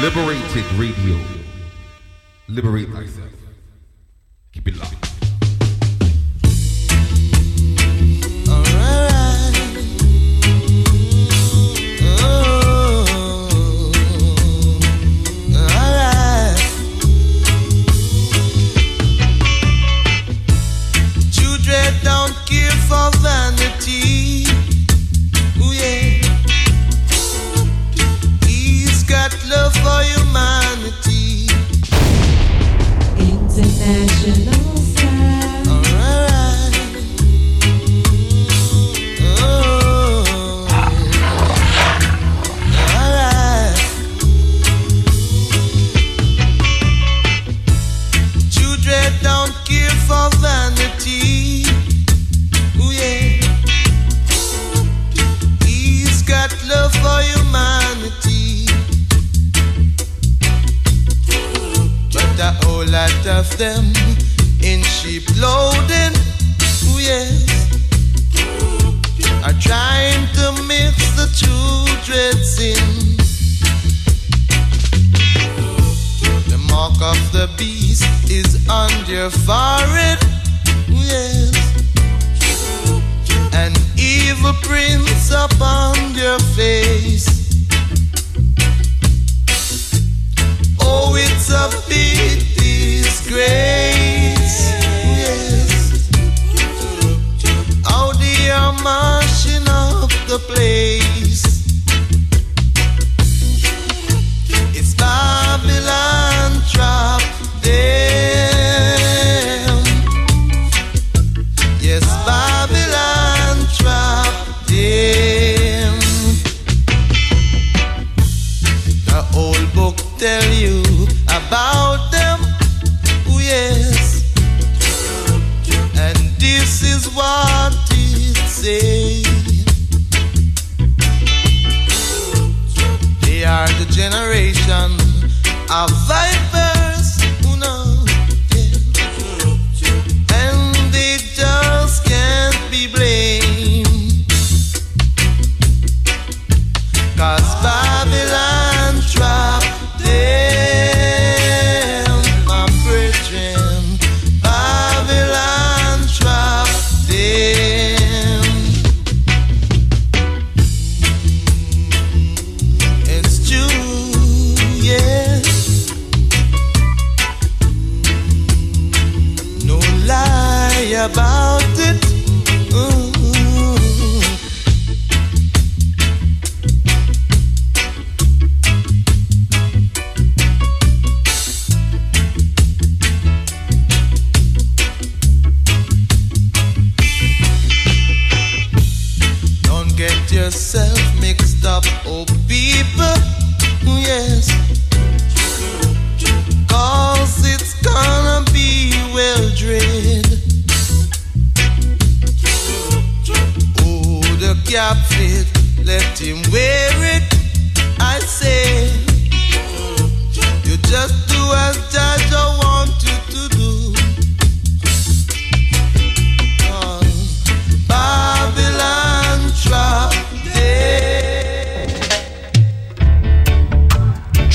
Liberated Radio. Liberate thyself. Keep it locked.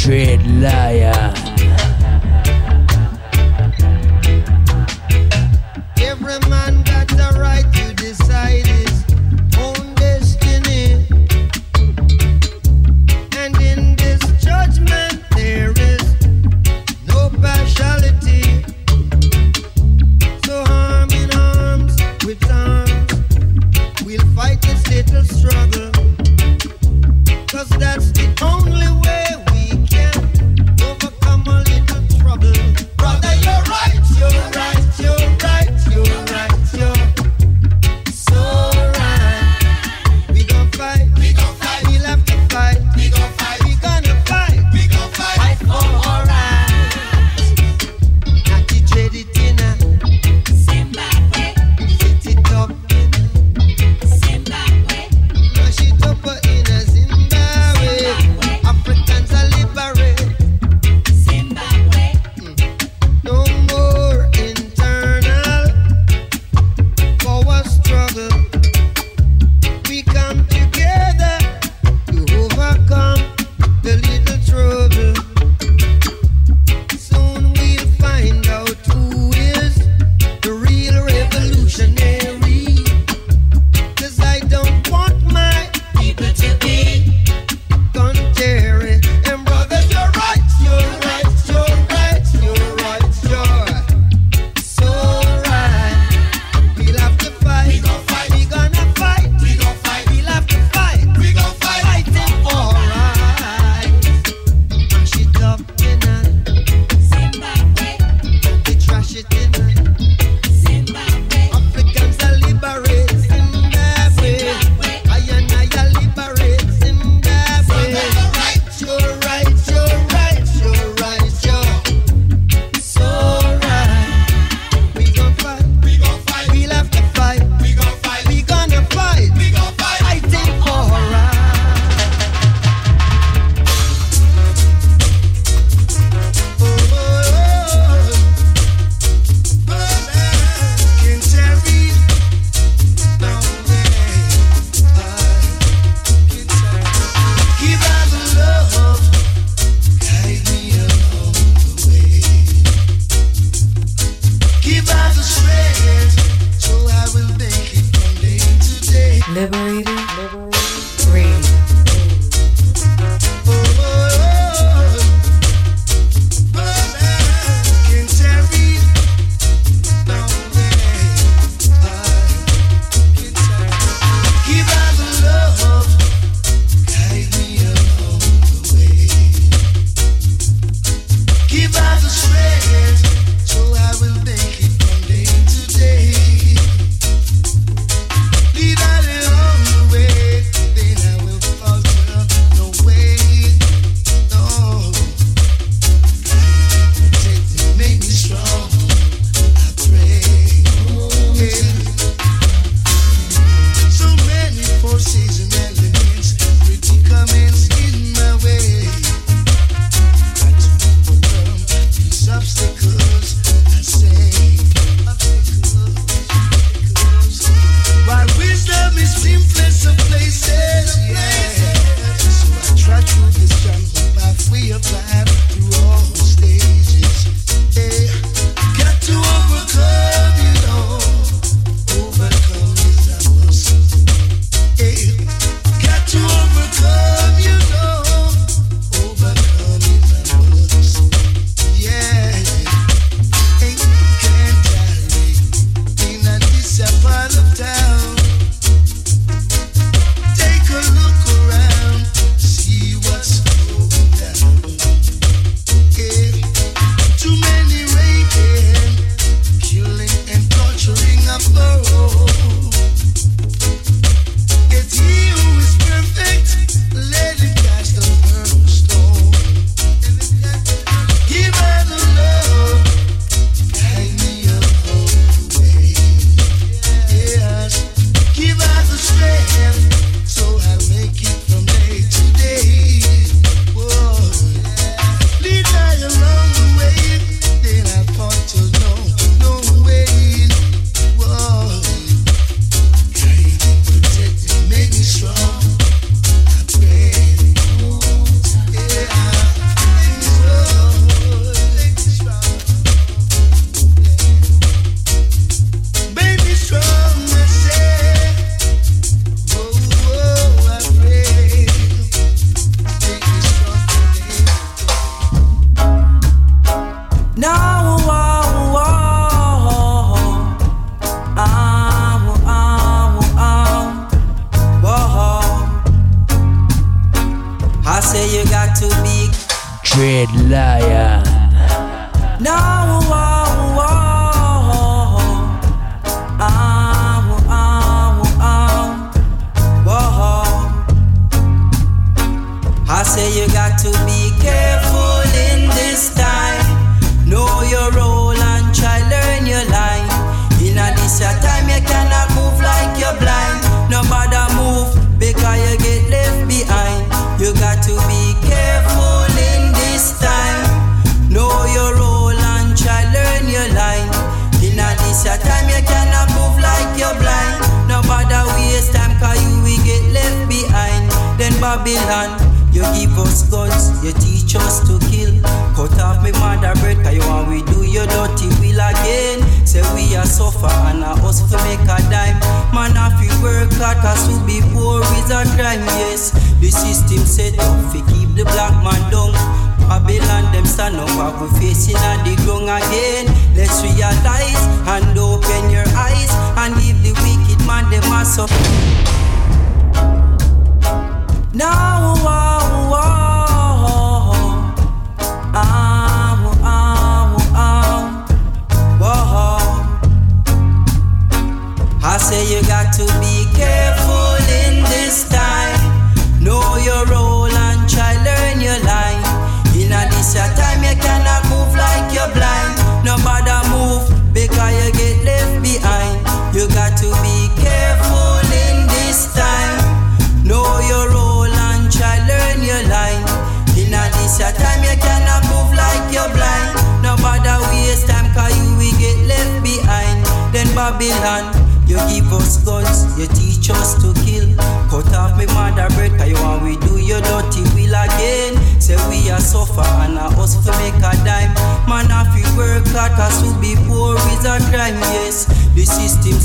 Dread lion.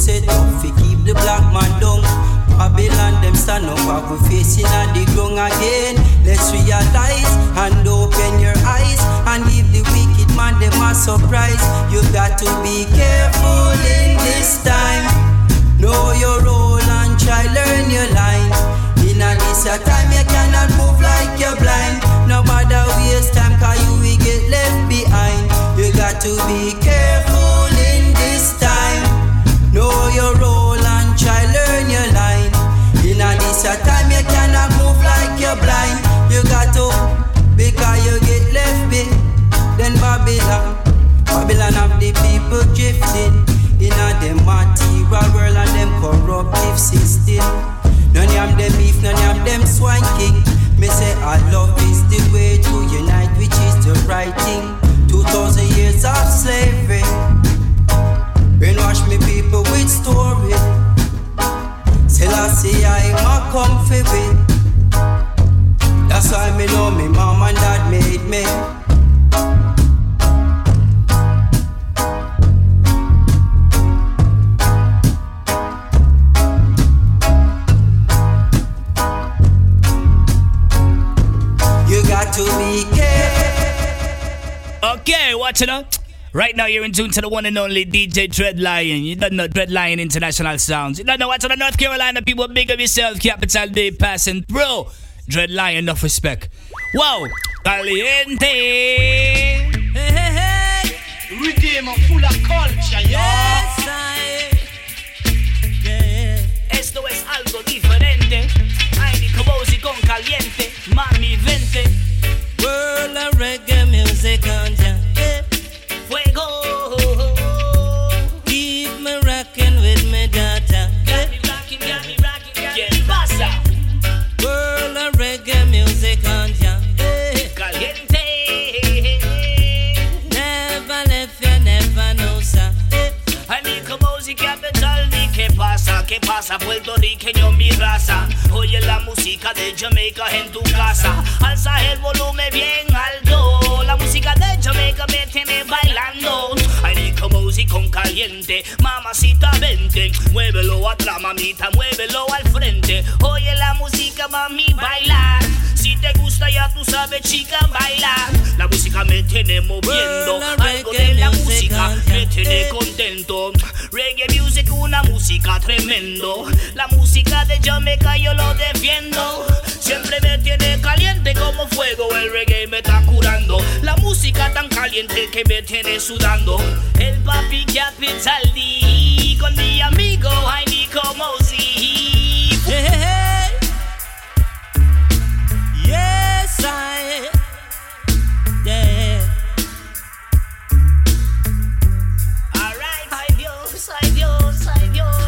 Set up to keep the black man down. Babylon them stand up have we facing on the ground again. Let's realize and open your eyes and give the wicked man them a surprise. You got to be careful in this time. Know your role and try learn your line. In a this a time you cannot move like you're blind. No bother waste time cause you will get left behind. You got to be careful This a time you cannot move like you're blind. You got to because you get left behind. Then Babylon, Babylon have the people drifting in a them material world and them corruptive system. None of them beef, none of them swine king. Me say our love is the way to unite, which is the right thing. Two thousand years of slavery, brainwash me people with story. Selassie I'm a comfy with. That's why me know me mom and dad made me. You got to be careful. Okay, watch it out. Right now, you're in tune to the one and only DJ Dread Lion. You don't know Dread Lion International Sounds. You don't know what's on the North Carolina people. Big of yourself, Capital D passing through. Dread Lion, enough respect. Wow, caliente. Hey, hey, hey. Rhythm full of culture, yeah. Yes, I. Yeah. Esto es algo diferente. Ay, Cobosi con caliente. Mami, vente. World of reggae music on ya. Pasa, puertorriqueño mi raza. Oye la música de Jamaica en tu casa. Alza el volumen bien alto. La música de Jamaica me tiene bailando. Ay, Cobosi con caliente. Mamacita, vente. Muévelo atrás, mamita, muévelo al frente. Oye la música, mami, bailar. Si te gusta, ya tú sabes, chica, bailar. La música me tiene moviendo. Algo de la música me tiene contento la música tremendo. La música de Jamaica yo lo defiendo. Siempre me tiene caliente como fuego. El reggae me está curando. La música tan caliente que me tiene sudando. El papi capital D. Con mi amigo Heinico Mosey. Hey, hey, hey. Yes, I. Yeah.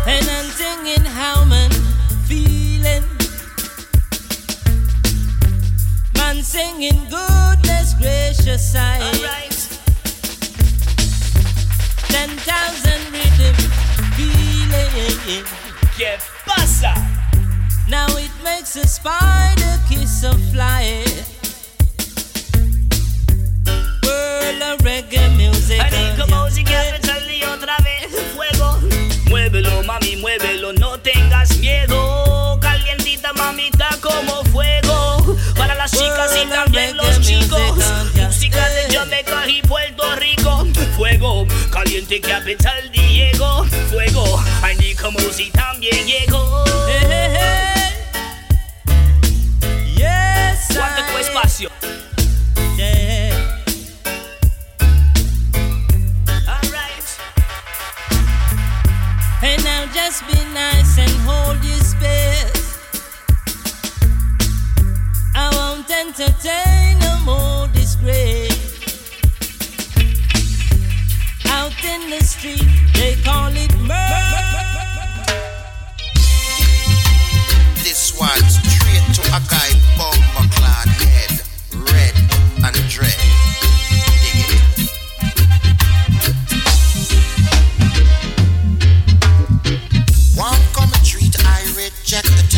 And I'm singing how man feeling. Man singing goodness gracious I. Alright, Ten thousand rhythm feeling. Now it makes a spider kiss a fly. Muévelo, no tengas miedo. Calientita, mamita, como fuego. Para las chicas y también los chicos. Música de Jamaica y Puerto Rico. Fuego, caliente capital Diego. Fuego, I need como si también llegó. Hey, hey, hey. Yes, I- espacio. Just be nice and hold your space. I won't entertain no more disgrace. Out in the street, they call it murder. This one's straight to a guy clad head, red and dread. Reject the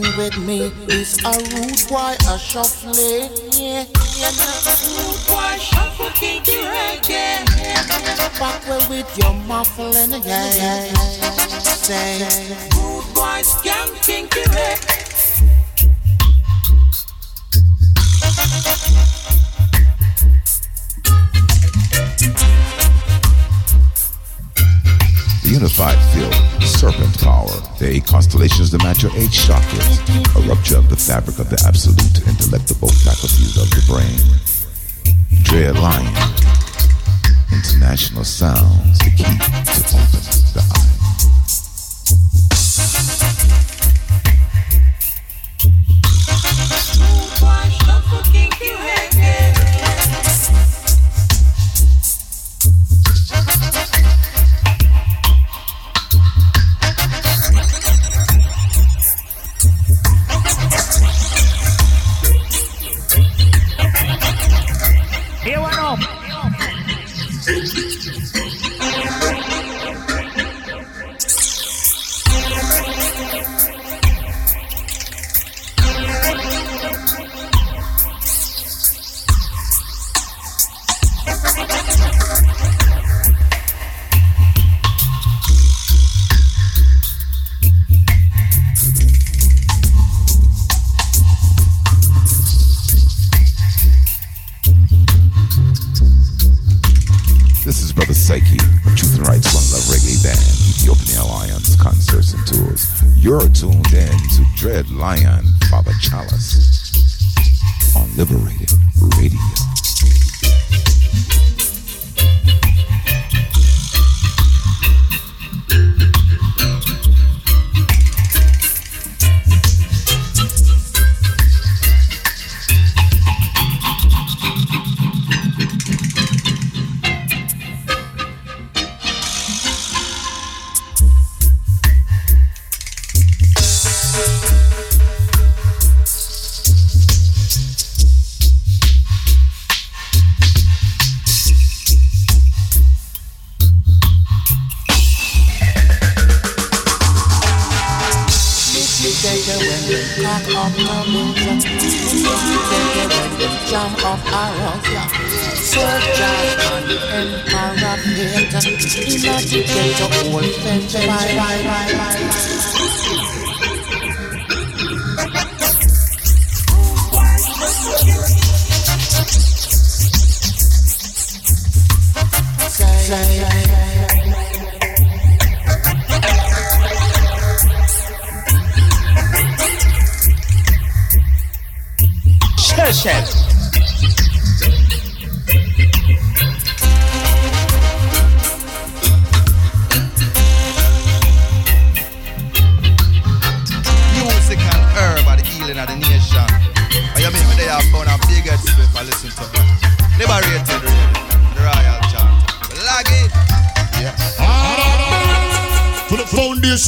done with me. It's a rude boy, a. Yeah, rude boy, shuffle kinky reggae. Back way with your muffling, yeah, yeah. Say, rude boy, scam kinky reggae. Serpent power, the eight constellations that match your eight chakras, a rupture of the fabric of the absolute intellectible faculties of the brain. Dread Lion, international sounds, the key to open plate. In order to get your old fence. Bye, bye, bye, bye, bye. Music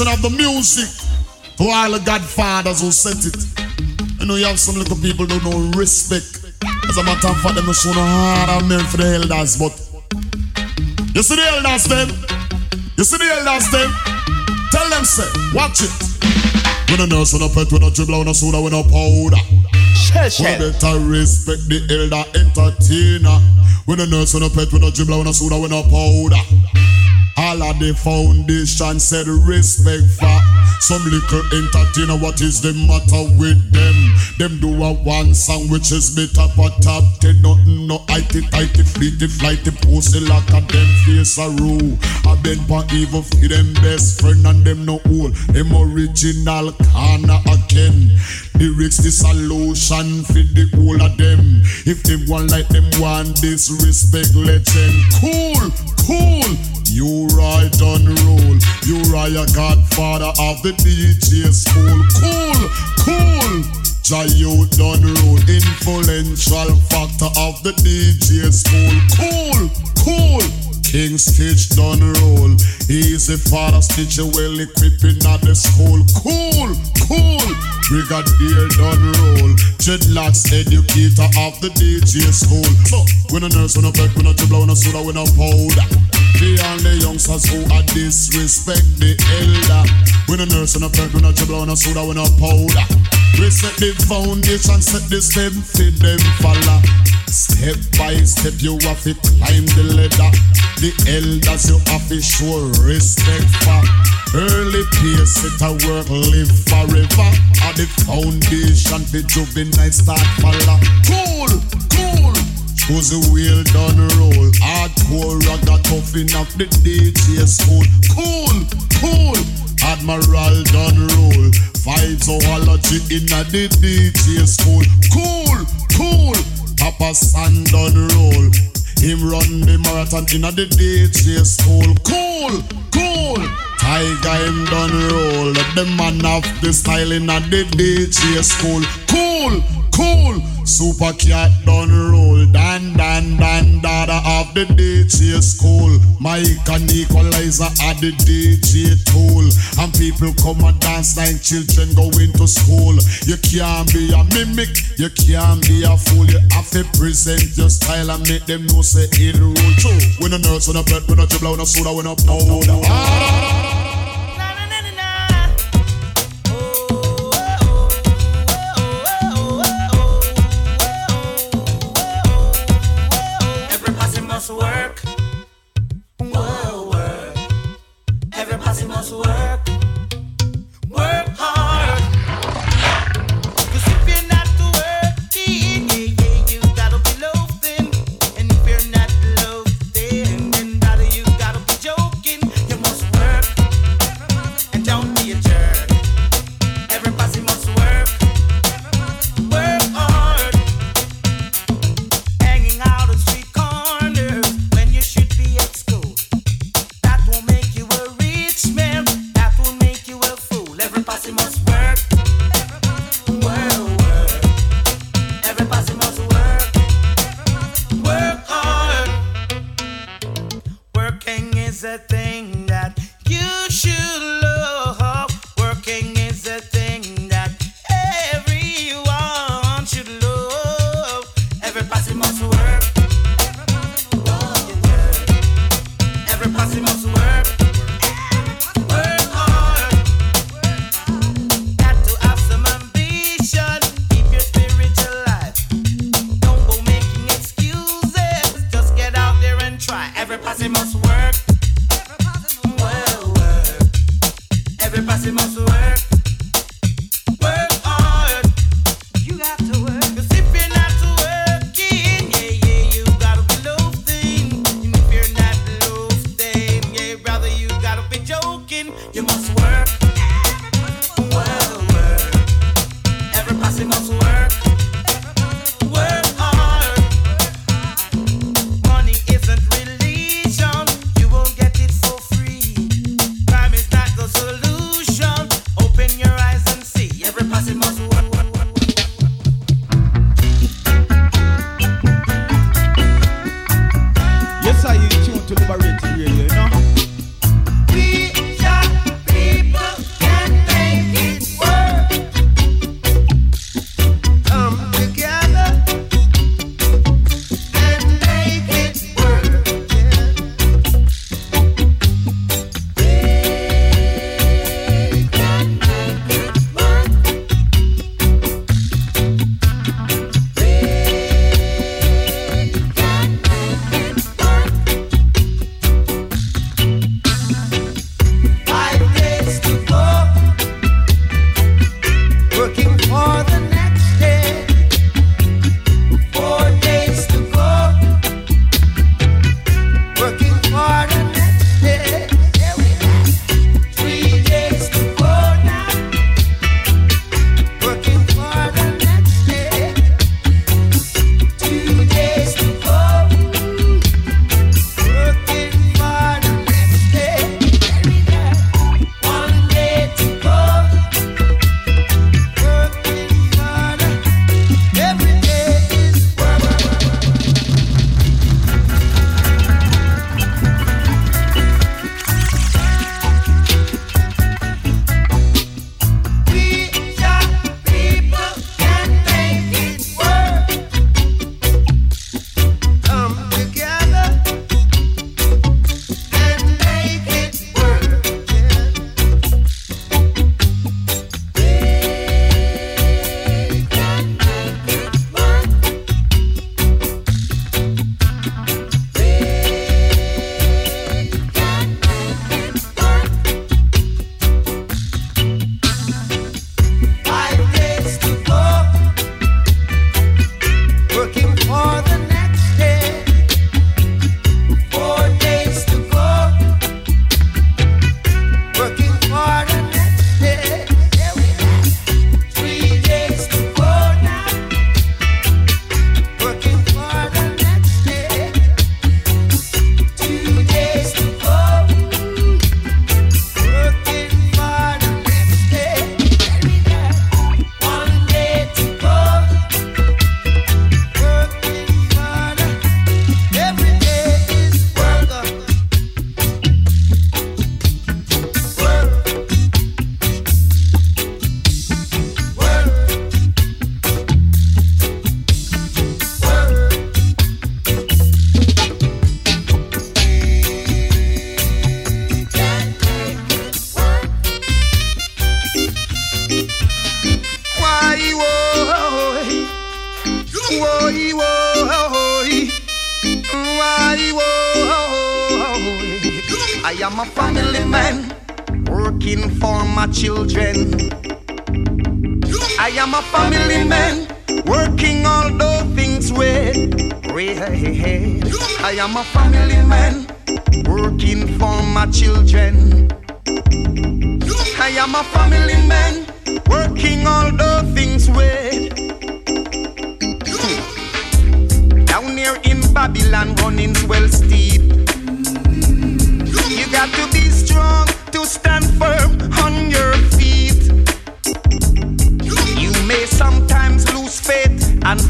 of the music, to all the godfathers who sent it. You know, you have some little people who don't know respect. As a matter of fact, them no show no hard and meant for the elders, but you see the elders them? You see the elders them? Tell them, say, watch it. When a nurse, when a pet, when a dribbler, when a soda, when a powder. We better respect the elder entertainer. When a nurse, when a pet, when a dribbler, when a soda, when a powder. All of the foundation said respect for some little entertainer. What is the matter with them? Them do a one song which is better for top ten. Nothing no itty tighty fleety flighty pussy like a them face a rule. I been for evil for them best friend and them no old. Them original corner again. Lyrics the solution for the whole of them. If them want like them want disrespect, let them cool, cool. U-Roy on roll. U-Roy a godfather of the DJ school. Cool, cool. Jai you done rule. Influential factor of the DJ school. Cool, cool. King Stitt done roll. Easy father Stitch well equipping at the school. Cool, cool. Brigadier done roll. Dreadlocks educator of the DJ school. But we no nurse, we no pet, we no tibla, we no soda, we no powder. The only youngsters who are disrespect the elder. When a nurse, we a pet, we no tibla, we a soda, we no powder. We set the foundation, set the stem, feed them follow. Step by step, you have to climb the ladder. The elders you have to show respect for. Early pace, set a work, live forever. At the foundation, the juvenile start follow. Cool, cool. Josey Wales done roll. Hardcore ragga tough enough the DJ school. Cool, cool. Admiral done roll. Five zoology in a DJ school. Cool, cool. Papa San done roll. Him run the marathon in a DJ school. Cool, cool. Tiger him done roll. The man of the style in a the DJ school. Cool, cool. Super Cat done roll. Dan, dan, dan, dada of the DJ school. Mike and equalizer at the DJ tool. And people come and dance like children going to school. You can't be a mimic, you can't be a fool. You have to present your style and make them know say it rule. True. We no nurse, we no pet, we no chibla, we no soda, we no powder. Every ah, ah, ah,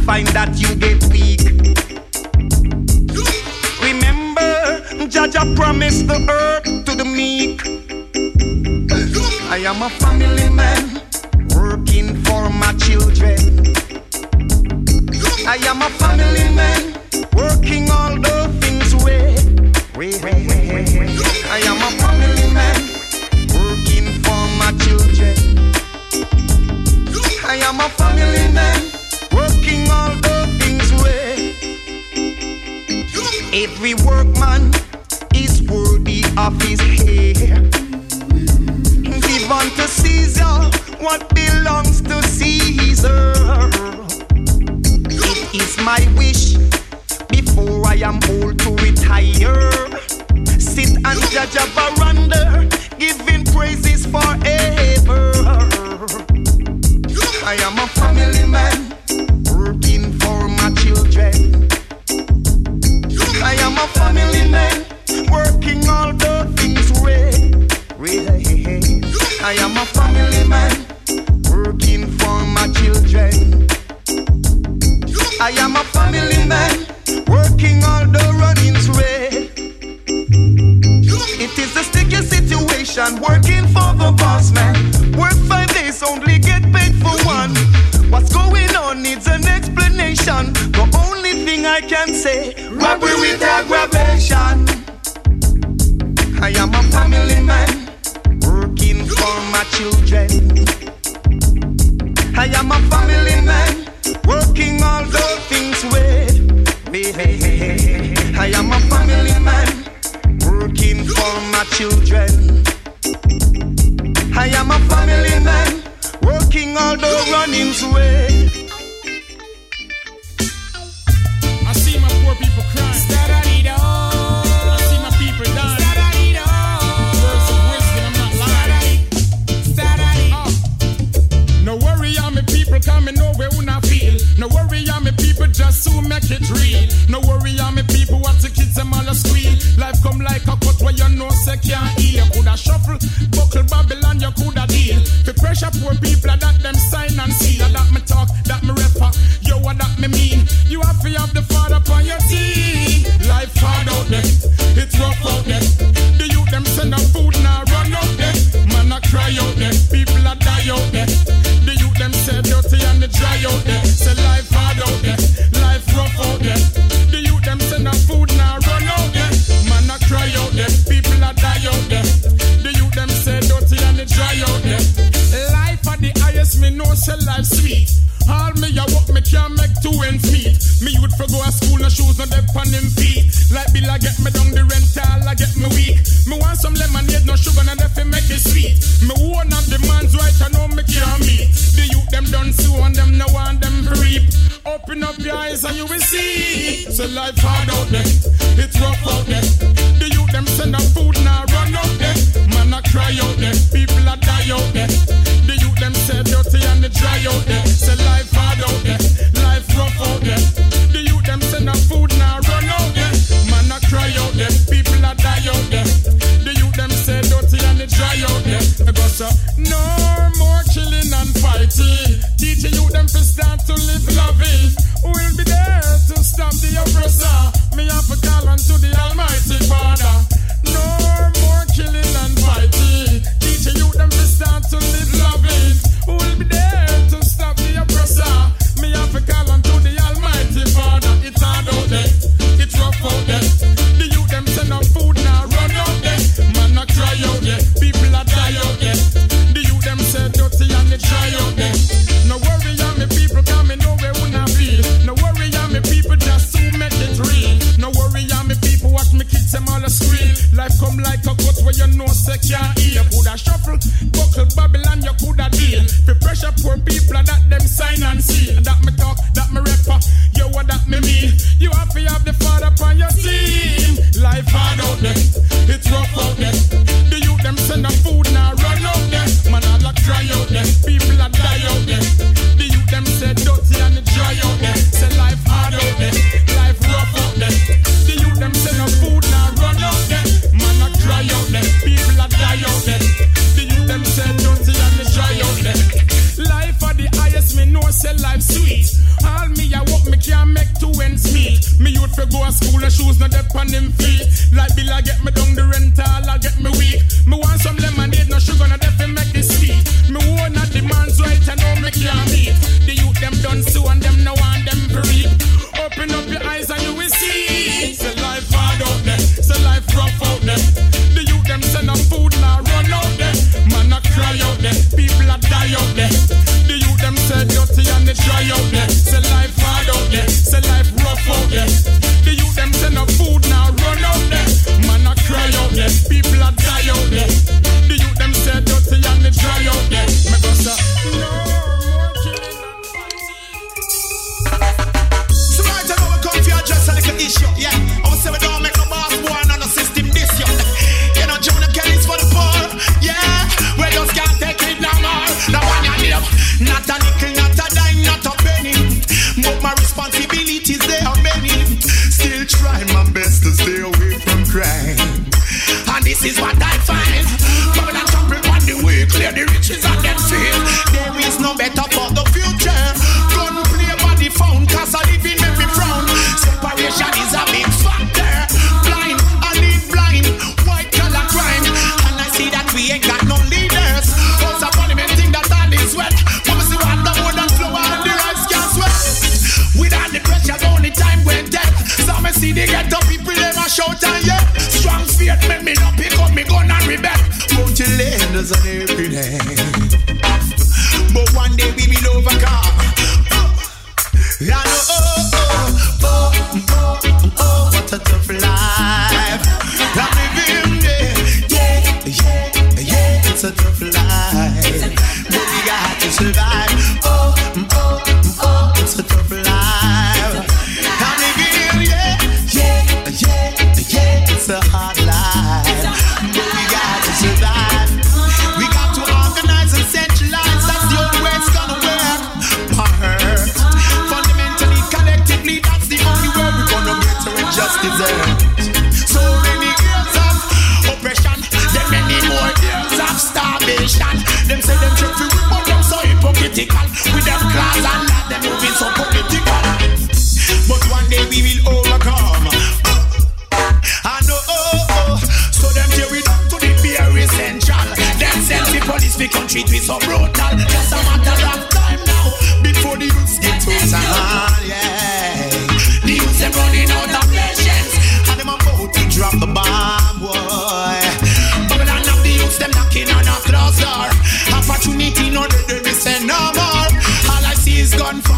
find that you get weak. Remember, Jaja promised the earth to the meek. I am a family man working for my children. I am a family man working all the things with. I Every workman is worthy of his hair. Give unto Caesar what belongs to Caesar. It is my wish before I am old to retire. Sit and judge a veranda, giving praises forever. I am a family man working all the runnings red. It is a sticky situation working for the boss man. Work five days, only get paid for one. What's going on needs an explanation. The only thing I can say, robbery with aggravation. I am a family man working for my children. I am a family man working all the things with me. I am a family man working for my children. I am a family man working all the runnings with. To make it real. No worry, I'm me people what the kids them all a squeal. Life come like a cut where you know say can't heal. You coulda shuffle, buckle Babylon, you coulda deal. The pressure poor people that them sign and seal. That me talk, that me refer. Uh, yo, what that me mean? You have to have the father upon your team. Life hard out there, it's rough out there. Life sweet. All me a work, me can't make two ends meet. Me youth for go to school, no shoes, no dep on him feet. Like Bill, I get me down the rental, I get me weak. Me want some lemonade, no sugar, no def make it sweet. Me one of the man's right, I know me can't meet. The youth them done so and them no want them reap. Open up your eyes and you will see. So life hard out there, it's rough out there. The youth them send a food now run out there. Man a cry out there, people a die out there. And they with them claws and not them moving so political. But one day we will overcome. Ah. I know, oh, oh. oh. so them carry down to the very central. Them send the police we come treat with so brutal. Just a matter of time now before the youths get too sad. Yeah, the youths are running out of patience, and them about to drop the bomb.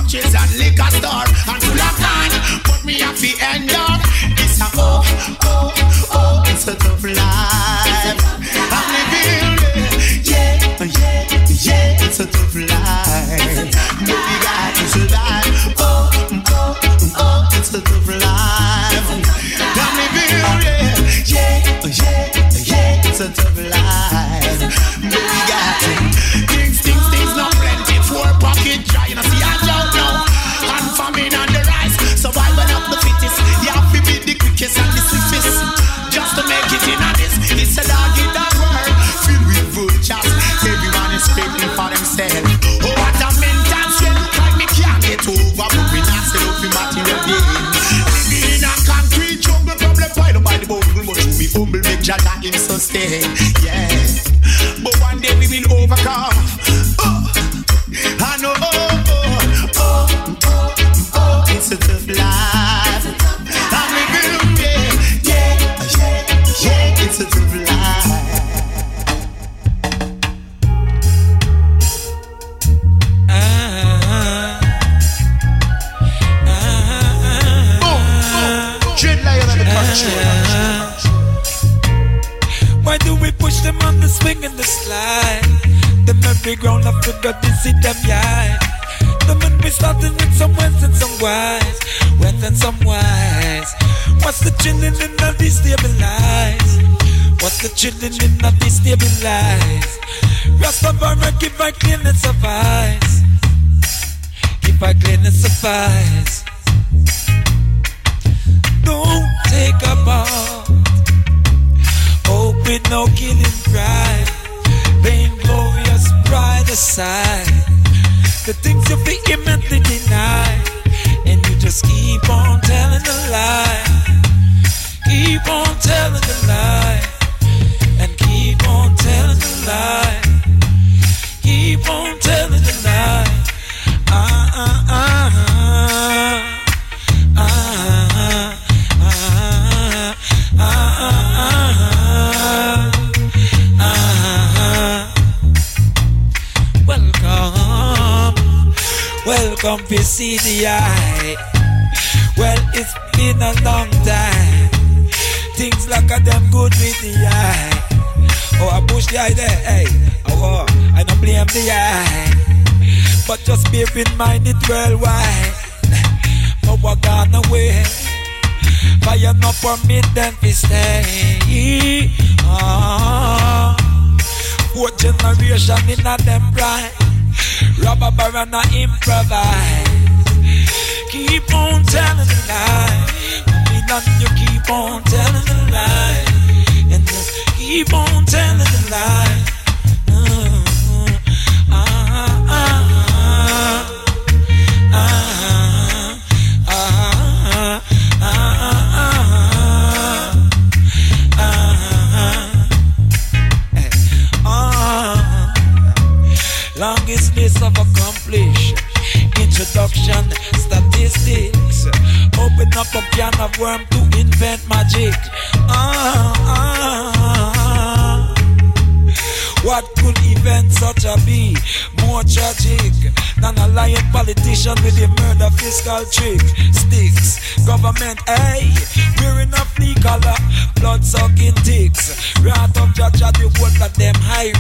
matches and liquor store and full of fun. Put me at the end of this. oh, oh. The swing and the slide. The merry-go-round the God, they see them yeah. The man we starting with some wins and some wise, wins and some wise. What's the chilling in the destabilize? What's the chilling in the destabilize? Rastafari give I clean and suffice. Keep I clean and suffice. Don't take a part. With no killing pride. Vain glorious pride aside. The things you vehemently deny. And you just keep on telling the lie. Keep on telling the lie. And keep on telling the lie. Keep on telling the lie. Ah, ah, ah. Welcome to CDI. Well, it's been a long time. Things like a damn good with the eye. Oh, I push the eye there, hey. Oh, I don't blame the eye. But just bear in mind it worldwide. Power gone away. Fire no permit them to stay. Ah, fourth generation in a them pride. Robber baron a improvise. Keep on telling the lie. Me and you keep on telling the lie. And just keep on telling the lie. A can of worm to invent magic. Ah, ah, ah. What could event such a be more tragic than a lying politician with a murder fiscal trick? Sticks, government, hey, wearing a flea collar, blood sucking ticks. Wrath of judge the word of them high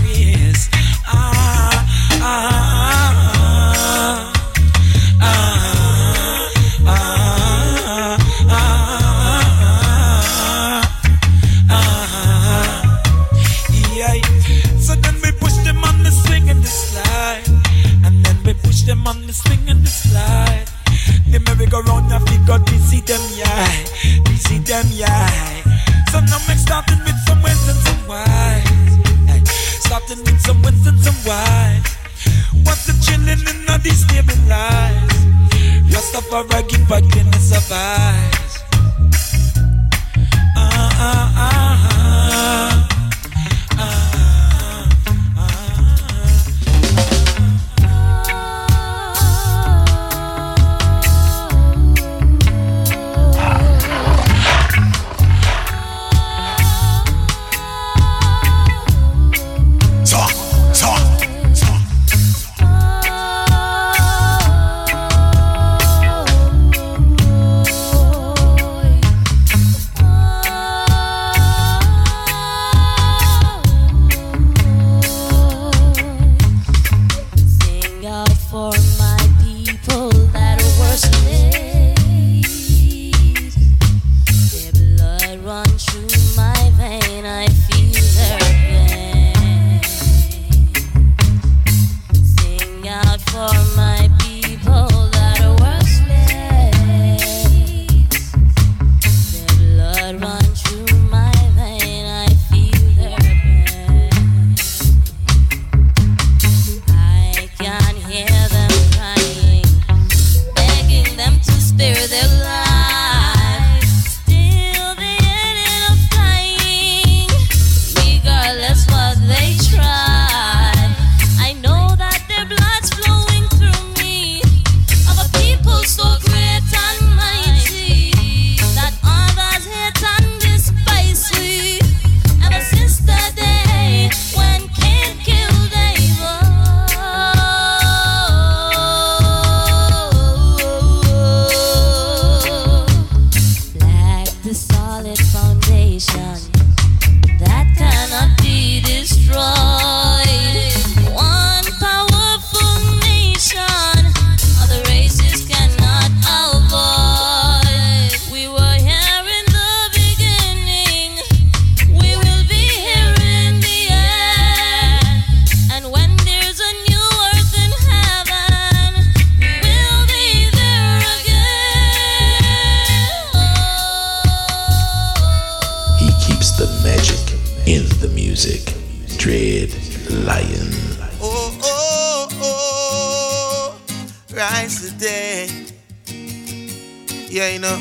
Yeah, you know,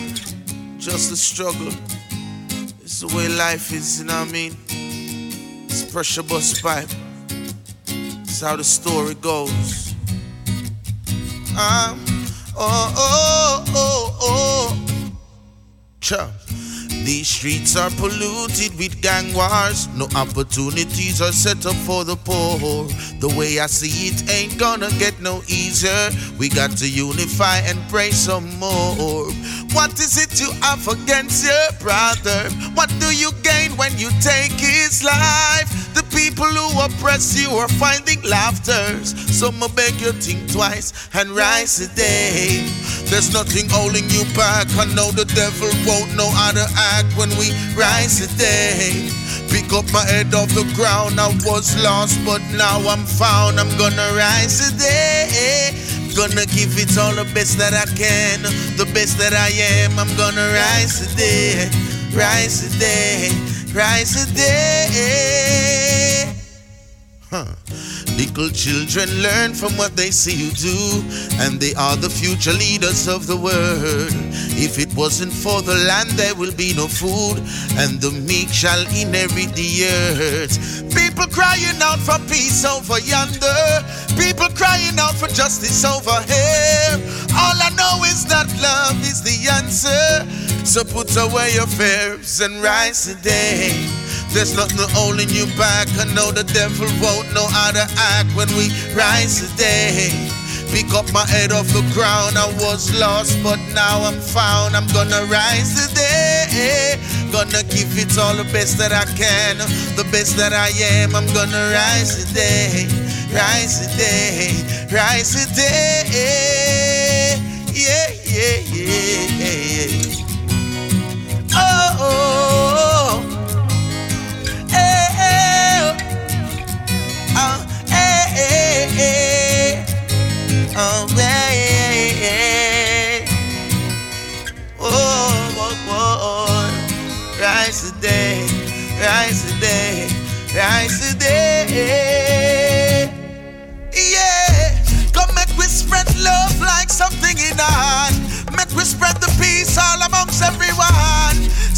just a struggle. It's the way life is, you know what I mean? It's pressure bust pipe. It's how the story goes. Um, oh, oh, oh, oh. Cha. These streets are polluted with gang wars. No opportunities are set up for the poor. The way I see it ain't gonna get no easier. We got to unify and pray some more. What is it you have against your brother? What do you gain when you take his life? The people who oppress you are finding laughters. So I beg you think twice and rise today. There's nothing holding you back. I know the devil won't know how to act when we rise today. Pick up my head off the ground. I was lost, but now I'm found. I'm gonna rise today. Gonna give it all the best that I can, the best that I am. I'm gonna rise today, rise today, rise today. Huh. Little children learn from what they see you do, and they are the future leaders of the world. If it wasn't for the land, there will be no food, and the meek shall inherit the earth. People crying out for peace over yonder, people crying out for justice over here. All I know is that love is the answer. So put away your fears and rise today. There's nothing holding you back. I know the devil won't know how to act when we rise today. Pick up my head off the ground. I was lost, but now I'm found. I'm gonna rise today. Gonna give it all the best that I can, the best that I am. I'm gonna rise today, rise today, rise today. Yeah, yeah, yeah, yeah. Oh. oh. oh. Eh. Oh. Oh, oh, oh. Rise today, rise today, rise today. Yeah, come spread love like something in our spread the peace all amongst everyone.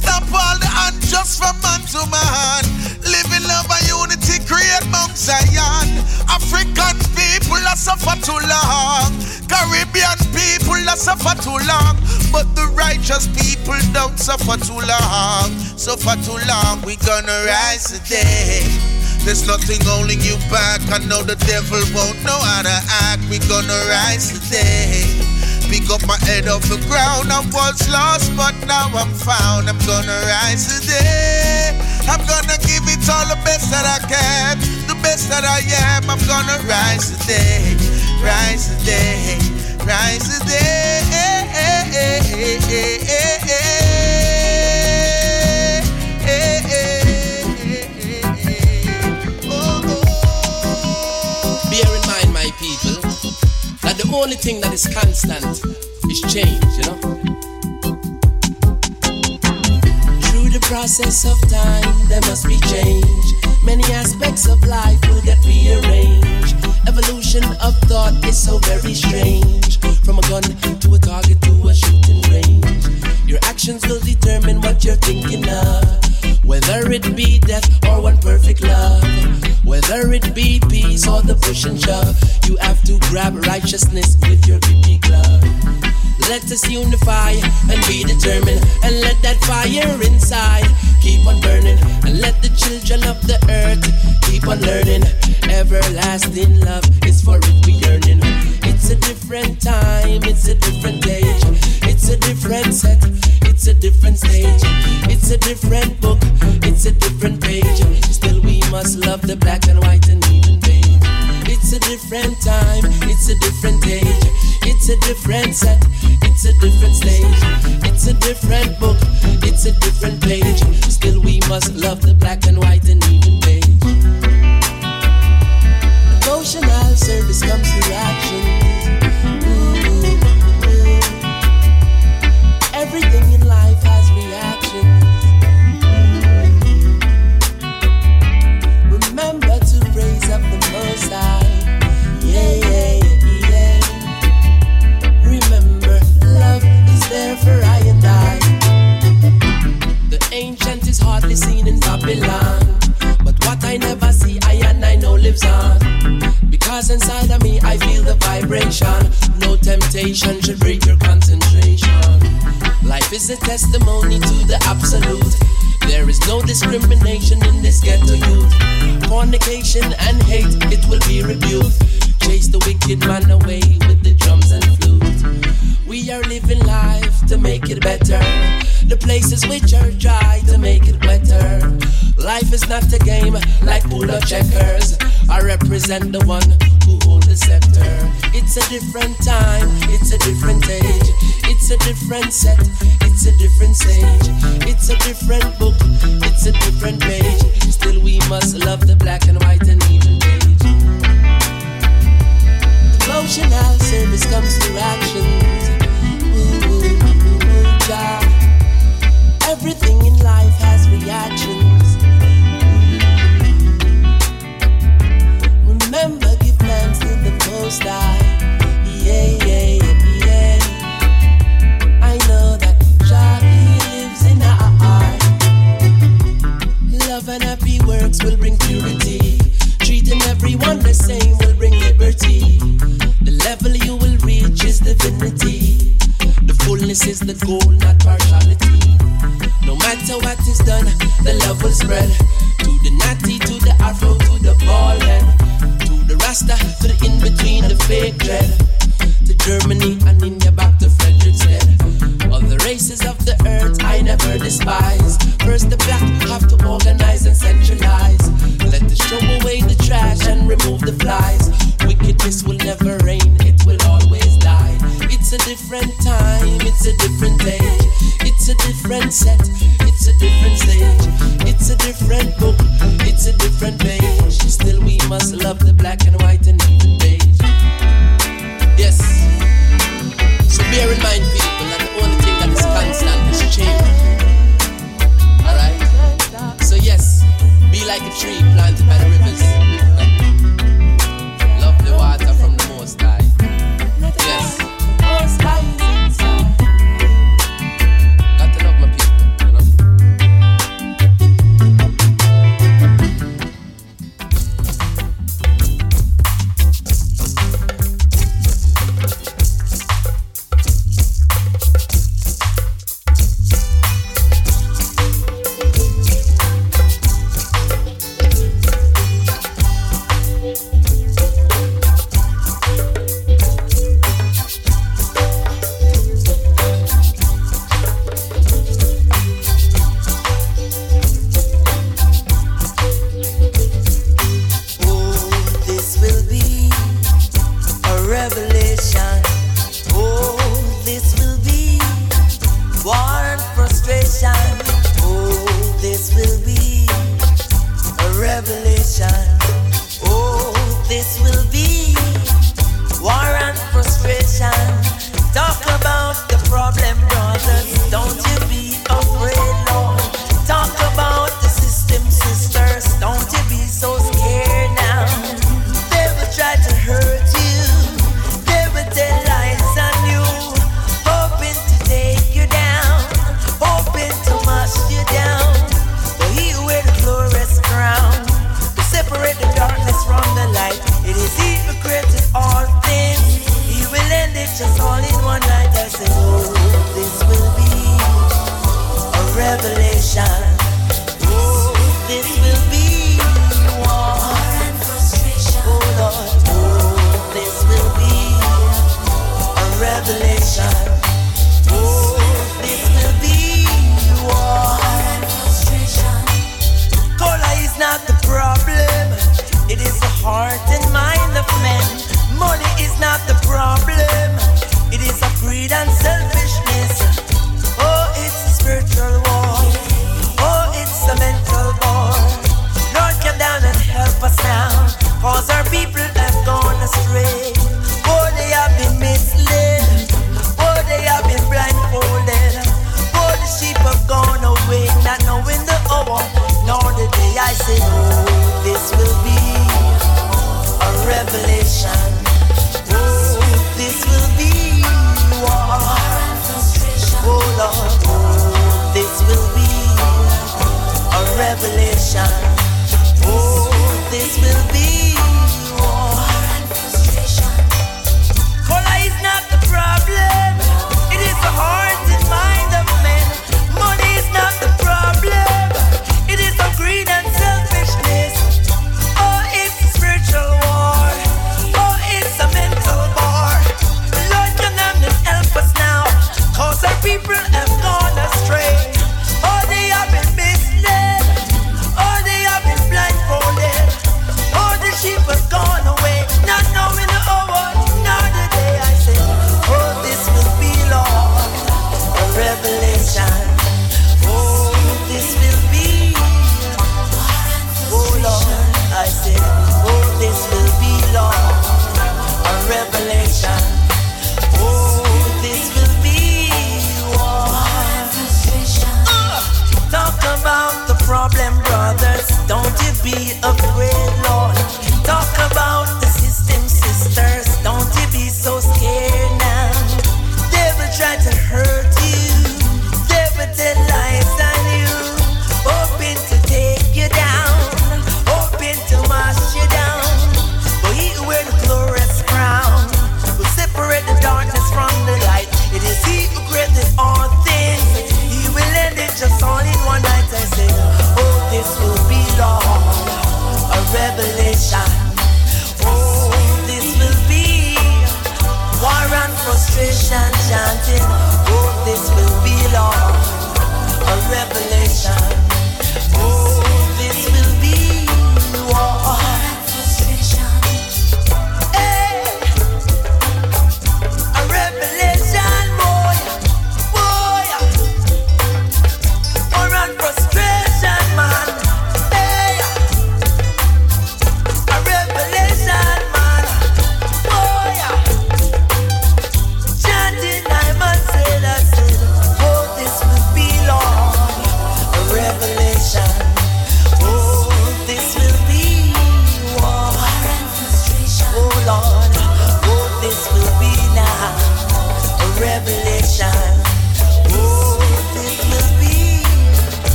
Stop all the unjust from man to man. Live in love and unity, create Mount Zion. African people are suffer too long. Caribbean people are suffer too long. But the righteous people don't suffer too long. Suffer too long, we gonna rise today. There's nothing holding you back. I know the devil won't know how to act. We gonna rise today. Pick up my head off the ground. I was lost, but now I'm found. I'm gonna rise today. I'm gonna give it all the best that I can, the best that I am. I'm gonna rise today, rise today, rise today. That the only thing that is constant is change, you know? Through the process of time, there must be change. Many aspects of life will get rearranged. Evolution of thought is so very strange. From a gun to a target to a shooting range. Your actions will determine what you're thinking of. Whether it be death or one perfect love. Whether it be peace or the push and shove. You have to grab righteousness with your big glove. Let us unify and be determined and let that fire inside keep on burning and let the children of the earth keep on learning. Everlasting love is for it we yearning. It's a different time, it's a different age, it's a different set, it's a different stage, it's a different book, it's a different page. Still we must love the black and white and even. It's a different time, it's a different age, it's a different set, it's a different stage, it's a different book, it's a different page. Still we must love the black and white and even beige. Devotional service comes through action. Everything in life only seen in Babylon. But what I never see, I and I know lives on. Because inside of me, I feel the vibration. No temptation should break your concentration. Life is a testimony to the absolute. There is no discrimination in this ghetto youth. Fornication and hate, it will be rebuked. Chase the wicked man away with the drums and flute. We are living life to make it better. The places which are dry to make it Life is not a game like pool or checkers. I represent the one who holds the scepter. It's a different time, it's a different age. It's a different set, it's a different stage. It's a different book, it's a different page. Still, we must love the black and white and even beige. Devotional service comes through actions. Ooh, ooh, ooh, Jah. Everything in life has reactions. Most High. Yeah, yeah, yeah, yeah. I know that Jah lives in our heart. Love and happy works will bring purity. Treating everyone the same will bring liberty. The level you will reach is divinity. The fullness is the goal, not partiality. No matter what is done, the love will spread. To the natty, to the afro, to the the rasta, to the in between, the fake dread. To Germany and India, back to Frederiksted. All the races of the earth I never despise. First, the black have to organize and centralize. Let us show away the trash and remove the flies. Wickedness will never reign, it will always die. It's a different time, it's a different age. It's a different set, it's